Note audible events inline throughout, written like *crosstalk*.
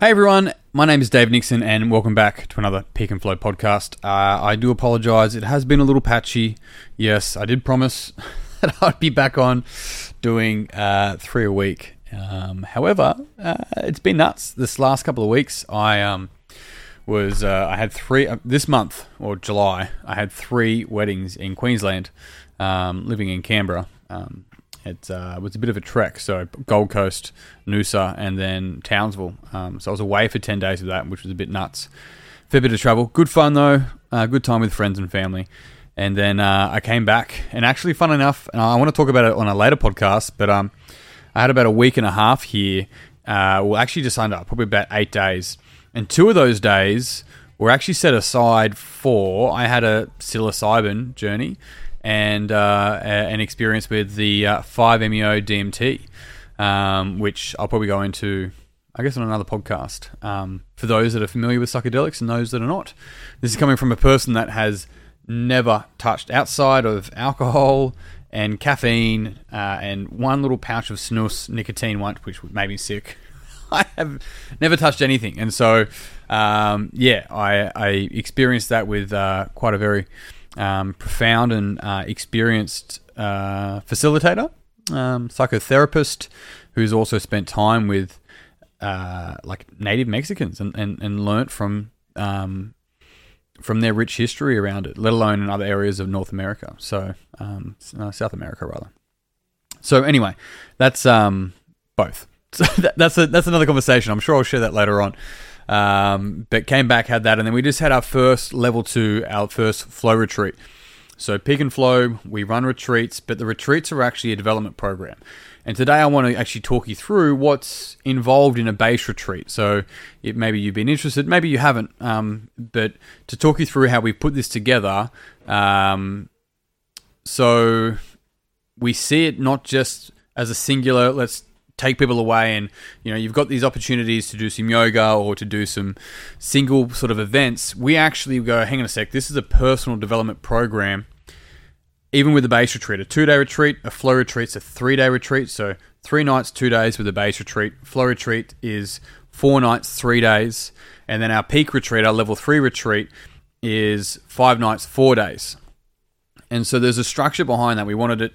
Hey everyone, my name is Dave Nixon, and welcome back to another Peak and Flow podcast. Uh, I do apologize; it has been a little patchy. Yes, I did promise *laughs* that I'd be back on doing uh, three a week. Um, however, uh, it's been nuts this last couple of weeks. I um, was uh, I had three uh, this month or July. I had three weddings in Queensland, um, living in Canberra. Um, it uh, was a bit of a trek. So Gold Coast, Noosa, and then Townsville. Um, so I was away for ten days of that, which was a bit nuts. Fair bit of travel. Good fun though. Uh, good time with friends and family. And then uh, I came back, and actually, fun enough, and I want to talk about it on a later podcast. But um, I had about a week and a half here. Uh, well, actually, just under probably about eight days, and two of those days were actually set aside for. I had a psilocybin journey, and uh, an experience with the uh, 5-MeO DMT, um, which I'll probably go into, I guess, on another podcast. Um, for those that are familiar with psychedelics and those that are not, this is coming from a person that has never touched outside of alcohol and caffeine uh, and one little pouch of snus nicotine once, which made me sick. *laughs* I have never touched anything, and so um, yeah, I, I, experienced that with uh, quite a very um, profound and uh, experienced uh, facilitator, um, psychotherapist, who's also spent time with uh, like native Mexicans and, and, and learnt from um, from their rich history around it, let alone in other areas of North America. So um, uh, South America rather. So anyway, that's um, both. *laughs* So that, that's a, that's another conversation. I'm sure I'll share that later on. Um, but came back, had that, and then we just had our first level two, our first flow retreat. So Peak and Flow, we run retreats, but the retreats are actually a development program. And today I want to actually talk you through what's involved in a base retreat. So it, maybe you've been interested, maybe you haven't, um, but to talk you through how we put this together. Um, so we see it not just as a singular, let's take people away and you know you've got these opportunities to do some yoga or to do some single sort of events. We actually go hang on a sec this is a personal development program even with a base retreat a two day retreat a flow retreat's a three day retreat. So three nights two days with a base retreat. Flow retreat is four nights three days. And then our peak retreat our level three retreat is five nights four days. And so there's a structure behind that. We wanted it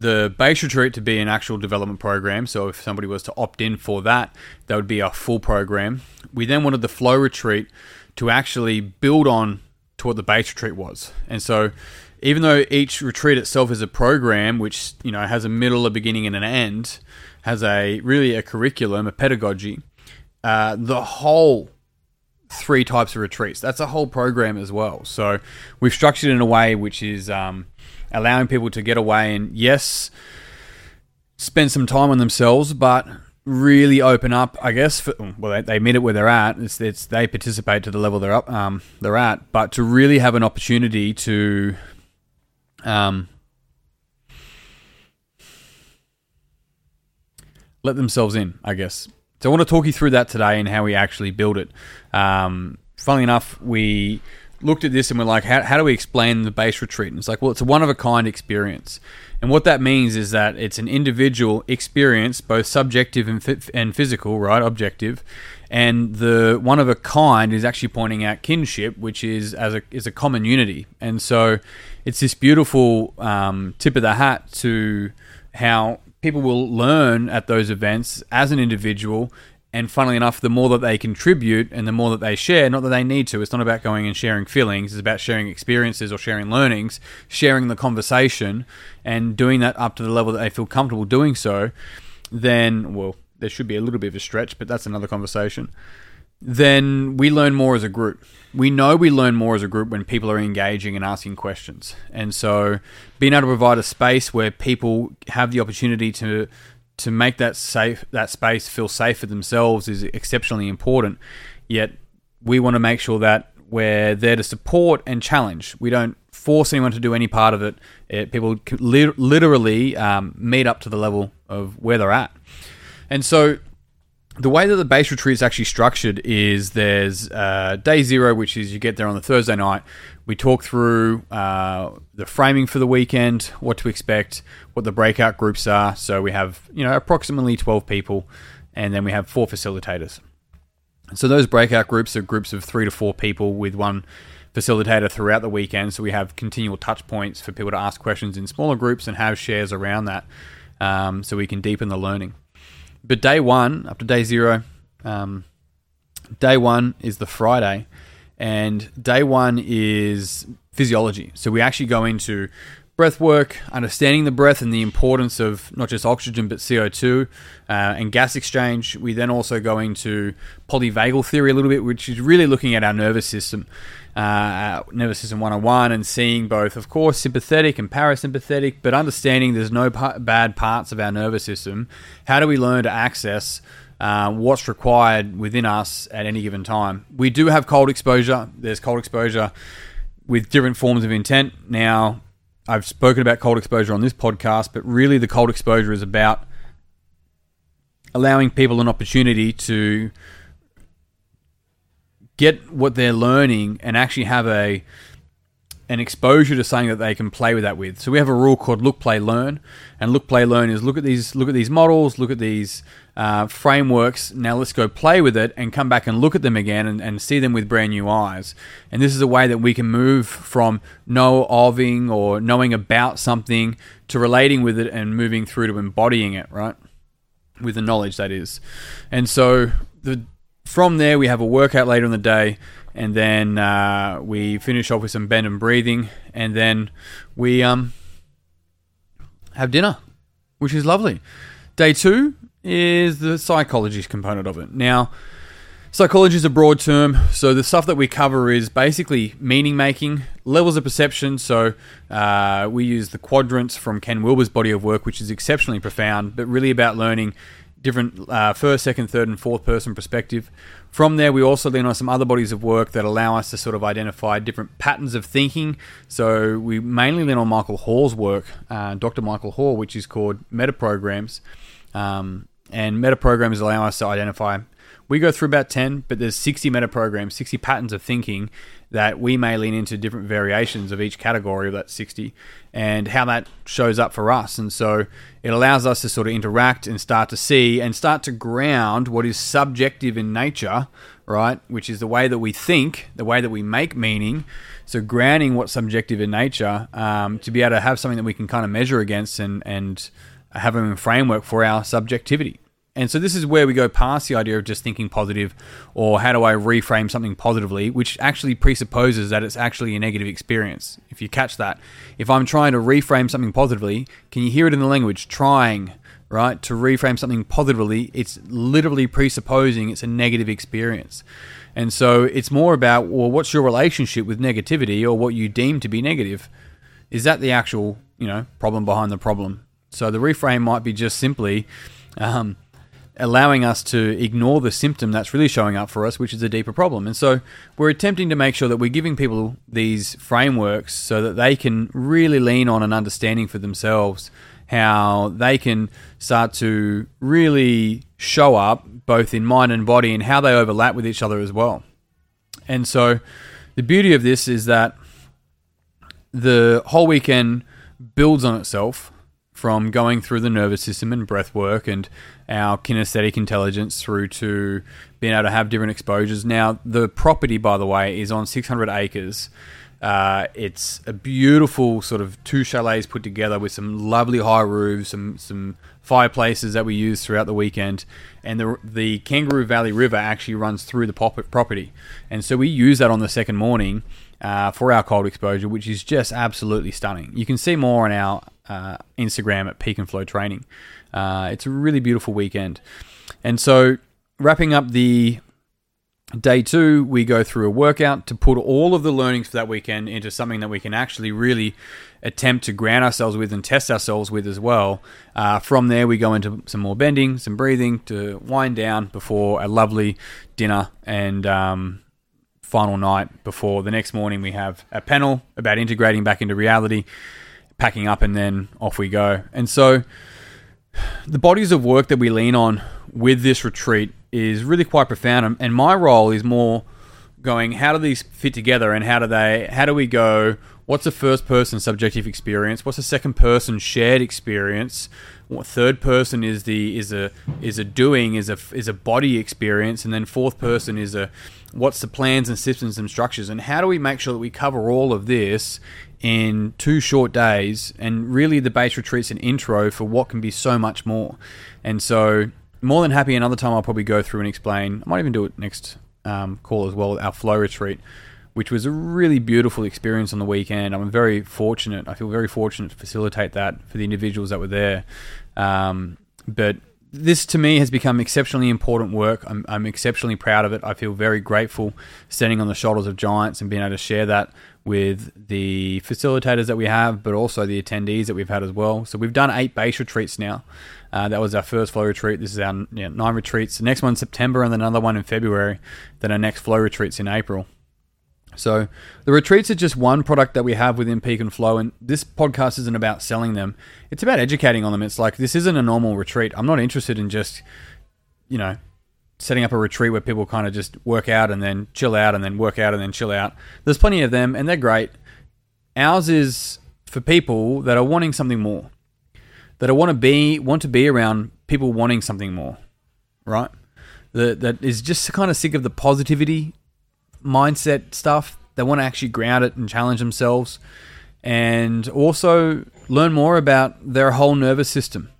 the base retreat to be an actual development program. So if somebody was to opt in for that, that would be a full program. We then wanted the flow retreat to actually build on to what the base retreat was. And so even though each retreat itself is a program which, you know, has a middle, a beginning and an end, has a really a curriculum, a pedagogy, uh, the whole three types of retreats. That's a whole program as well. So we've structured it in a way which is um, allowing people to get away and yes, spend some time on themselves, but really open up. I guess for, well, they, they meet it where they're at. It's, it's they participate to the level they're up um, they're at, but to really have an opportunity to um, let themselves in. I guess. So I want to talk you through that today and how we actually build it. Um, funnily enough, we looked at this and we're like, how, how do we explain the base retreat? And it's like, well, it's a one of a kind experience. And what that means is that it's an individual experience, both subjective and, and physical, right? Objective. And the one of a kind is actually pointing out kinship, which is as a is a common unity. And so it's this beautiful um, tip of the hat to how people will learn at those events as an individual and funnily enough, the more that they contribute and the more that they share, not that they need to, it's not about going and sharing feelings, it's about sharing experiences or sharing learnings, sharing the conversation, and doing that up to the level that they feel comfortable doing so, then, well, there should be a little bit of a stretch, but that's another conversation. Then we learn more as a group. We know we learn more as a group when people are engaging and asking questions. And so being able to provide a space where people have the opportunity to to make that safe that space feel safe for themselves is exceptionally important. Yet we want to make sure that we're there to support and challenge. We don't force anyone to do any part of it. it people li- literally um, meet up to the level of where they're at. And so the way that the base retreat is actually structured is there's uh, day zero, which is you get there on the Thursday night. We talk through uh, the framing for the weekend, what to expect, what the breakout groups are. So we have you know approximately twelve people, and then we have four facilitators. So those breakout groups are groups of three to four people with one facilitator throughout the weekend. So we have continual touch points for people to ask questions in smaller groups and have shares around that, um, so we can deepen the learning. But day one, up to day zero, um, day one is the Friday, and day one is physiology. So we actually go into breath work, understanding the breath and the importance of not just oxygen but CO2 uh, and gas exchange. We then also go into polyvagal theory a little bit, which is really looking at our nervous system, uh, nervous system 101, and seeing both, of course, sympathetic and parasympathetic, but understanding there's no pa- bad parts of our nervous system. How do we learn to access? Uh, what's required within us at any given time. We do have cold exposure. There's cold exposure with different forms of intent. Now, I've spoken about cold exposure on this podcast, but really the cold exposure is about allowing people an opportunity to get what they're learning and actually have a an exposure to something that they can play with that with. So we have a rule called look, play, learn, and look, play, learn is look at these look at these models, look at these uh, frameworks. Now let's go play with it and come back and look at them again and, and see them with brand new eyes. And this is a way that we can move from know ofing or knowing about something to relating with it and moving through to embodying it, right? With the knowledge that is. And so the from there we have a workout later in the day and then uh, we finish off with some bend and breathing, and then we um, have dinner, which is lovely. Day two is the psychology component of it. Now, psychology is a broad term, so the stuff that we cover is basically meaning making, levels of perception. So uh, we use the quadrants from Ken Wilber's body of work, which is exceptionally profound, but really about learning different uh, first, second, third, and fourth person perspective. From there, we also lean on some other bodies of work that allow us to sort of identify different patterns of thinking. So we mainly lean on Michael Hall's work, uh, Dr. Michael Hall, which is called meta programs. Um, and meta programs allow us to identify. We go through about 10, but there's 60 meta programs, 60 patterns of thinking that we may lean into different variations of each category of that 60 and how that shows up for us. And so it allows us to sort of interact and start to see and start to ground what is subjective in nature, right? Which is the way that we think, the way that we make meaning. So grounding what's subjective in nature um, to be able to have something that we can kind of measure against and, and have a framework for our subjectivity. And so this is where we go past the idea of just thinking positive or how do I reframe something positively, which actually presupposes that it's actually a negative experience. If you catch that, if I'm trying to reframe something positively, can you hear it in the language? Trying, right? To reframe something positively, it's literally presupposing it's a negative experience. And so it's more about, well, what's your relationship with negativity or what you deem to be negative? Is that the actual, you know, problem behind the problem? So the reframe might be just simply, um, allowing us to ignore the symptom that's really showing up for us, which is a deeper problem. And so we're attempting to make sure that we're giving people these frameworks so that they can really lean on an understanding for themselves how they can start to really show up both in mind and body and how they overlap with each other as well. And so the beauty of this is that the whole weekend builds on itself from going through the nervous system and breath work and our kinesthetic intelligence through to being able to have different exposures. Now, the property, by the way, is on 600 acres. Uh, it's a beautiful sort of two chalets put together with some lovely high roofs, some some fireplaces that we use throughout the weekend, and the the Kangaroo Valley River actually runs through the property, and so we use that on the second morning uh, for our cold exposure, which is just absolutely stunning. You can see more on our uh, Instagram at Peak and Flow Training. Uh, it's a really beautiful weekend. And so, wrapping up the day two, we go through a workout to put all of the learnings for that weekend into something that we can actually really attempt to ground ourselves with and test ourselves with as well. Uh, from there, we go into some more bending, some breathing to wind down before a lovely dinner and um, final night. Before the next morning, we have a panel about integrating back into reality, packing up, and then off we go. And so, the bodies of work that we lean on with this retreat is really quite profound. And my role is more going, how do these fit together and how do they, how do we go? What's a first person subjective experience, what's a second person shared experience, what third person is the is a is a doing is a is a body experience, and then fourth person is a what's the plans and systems and structures, and how do we make sure that we cover all of this in two short days, and really the base retreats an intro for what can be so much more, and so more than happy. Another time I'll probably go through and explain. I might even do it next um, call as well. Our flow retreat which was a really beautiful experience on the weekend. I'm very fortunate. I feel very fortunate to facilitate that for the individuals that were there. Um, but this to me has become exceptionally important work. I'm, I'm, exceptionally proud of it. I feel very grateful standing on the shoulders of giants and being able to share that with the facilitators that we have, but also the attendees that we've had as well. So we've done eight base retreats now. Uh, that was our first flow retreat. This is our you know, nine retreats. The next one's September, and then another one in February. Then our next flow retreats in April. So the retreats are just one product that we have within Peak and Flow, and this podcast isn't about selling them. It's about educating on them. It's like this isn't a normal retreat. I'm not interested in just, you know, setting up a retreat where people kind of just work out and then chill out and then work out and then chill out. There's plenty of them, and they're great. Ours is for people that are wanting something more, that I want to be want to be around people wanting something more, right? That that is just kind of sick of the positivity mindset stuff. They want to actually ground it and challenge themselves and also learn more about their whole nervous system,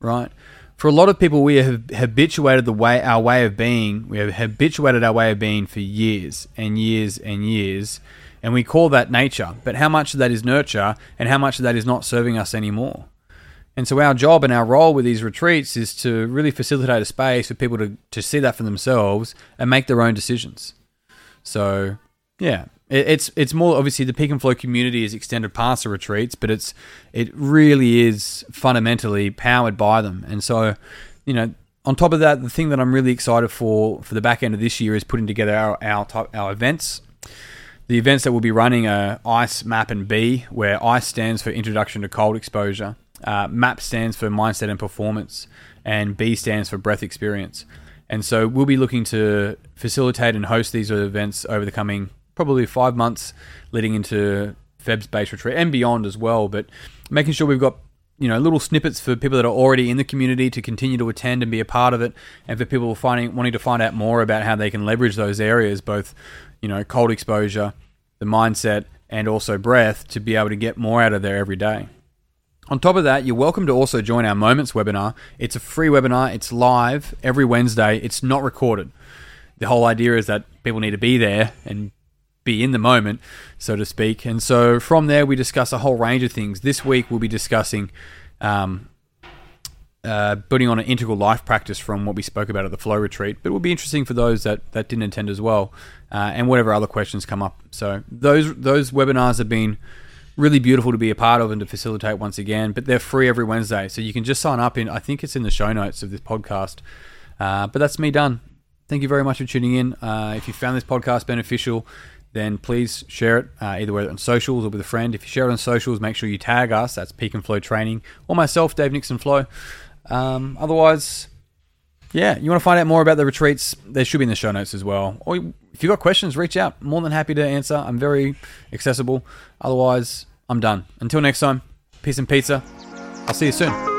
right? For a lot of people, we have habituated the way our way of being. We have habituated our way of being for years and years and years, and we call that nature. But how much of that is nurture, and how much of that is not serving us anymore? And so our job and our role with these retreats is to really facilitate a space for people to, to see that for themselves and make their own decisions. So yeah, it, it's it's more obviously the peak and flow community is extended past the retreats, but it's it really is fundamentally powered by them. And so, you know, on top of that, the thing that I'm really excited for for the back end of this year is putting together our our, type, our events. The events that we'll be running are ICE, MAP, and B, where ICE stands for Introduction to Cold Exposure, uh, MAP stands for Mindset and Performance, and B stands for Breath Experience. And so we'll be looking to facilitate and host these events over the coming probably five months leading into Feb's base retreat and beyond as well. But making sure we've got you know little snippets for people that are already in the community to continue to attend and be a part of it, and for people finding wanting to find out more about how they can leverage those areas, both you know cold exposure, the mindset, and also breath, to be able to get more out of there every day. On top of that, you're welcome to also join our Moments webinar. It's a free webinar, it's live every Wednesday, it's not recorded. The whole idea is that people need to be there and be in the moment, so to speak. And so from there, we discuss a whole range of things. This week, we'll be discussing um, uh, building on an integral life practice from what we spoke about at the flow retreat, but it will be interesting for those that, that didn't attend as well, uh, and whatever other questions come up. So those those webinars have been really beautiful to be a part of and to facilitate once again. But they're free every Wednesday, so you can just sign up in. I think it's in the show notes of this podcast. Uh, but that's me done. Thank you very much for tuning in. Uh, if you found this podcast beneficial, then please share it uh, either on socials or with a friend. If you share it on socials, make sure you tag us. That's Peak and Flow Training or myself, Dave Nixon Flow. Um, otherwise, yeah, you want to find out more about the retreats? They should be in the show notes as well. Or if you've got questions, reach out. More than happy to answer. I'm very accessible. Otherwise, I'm done. Until next time, peace and pizza. I'll see you soon.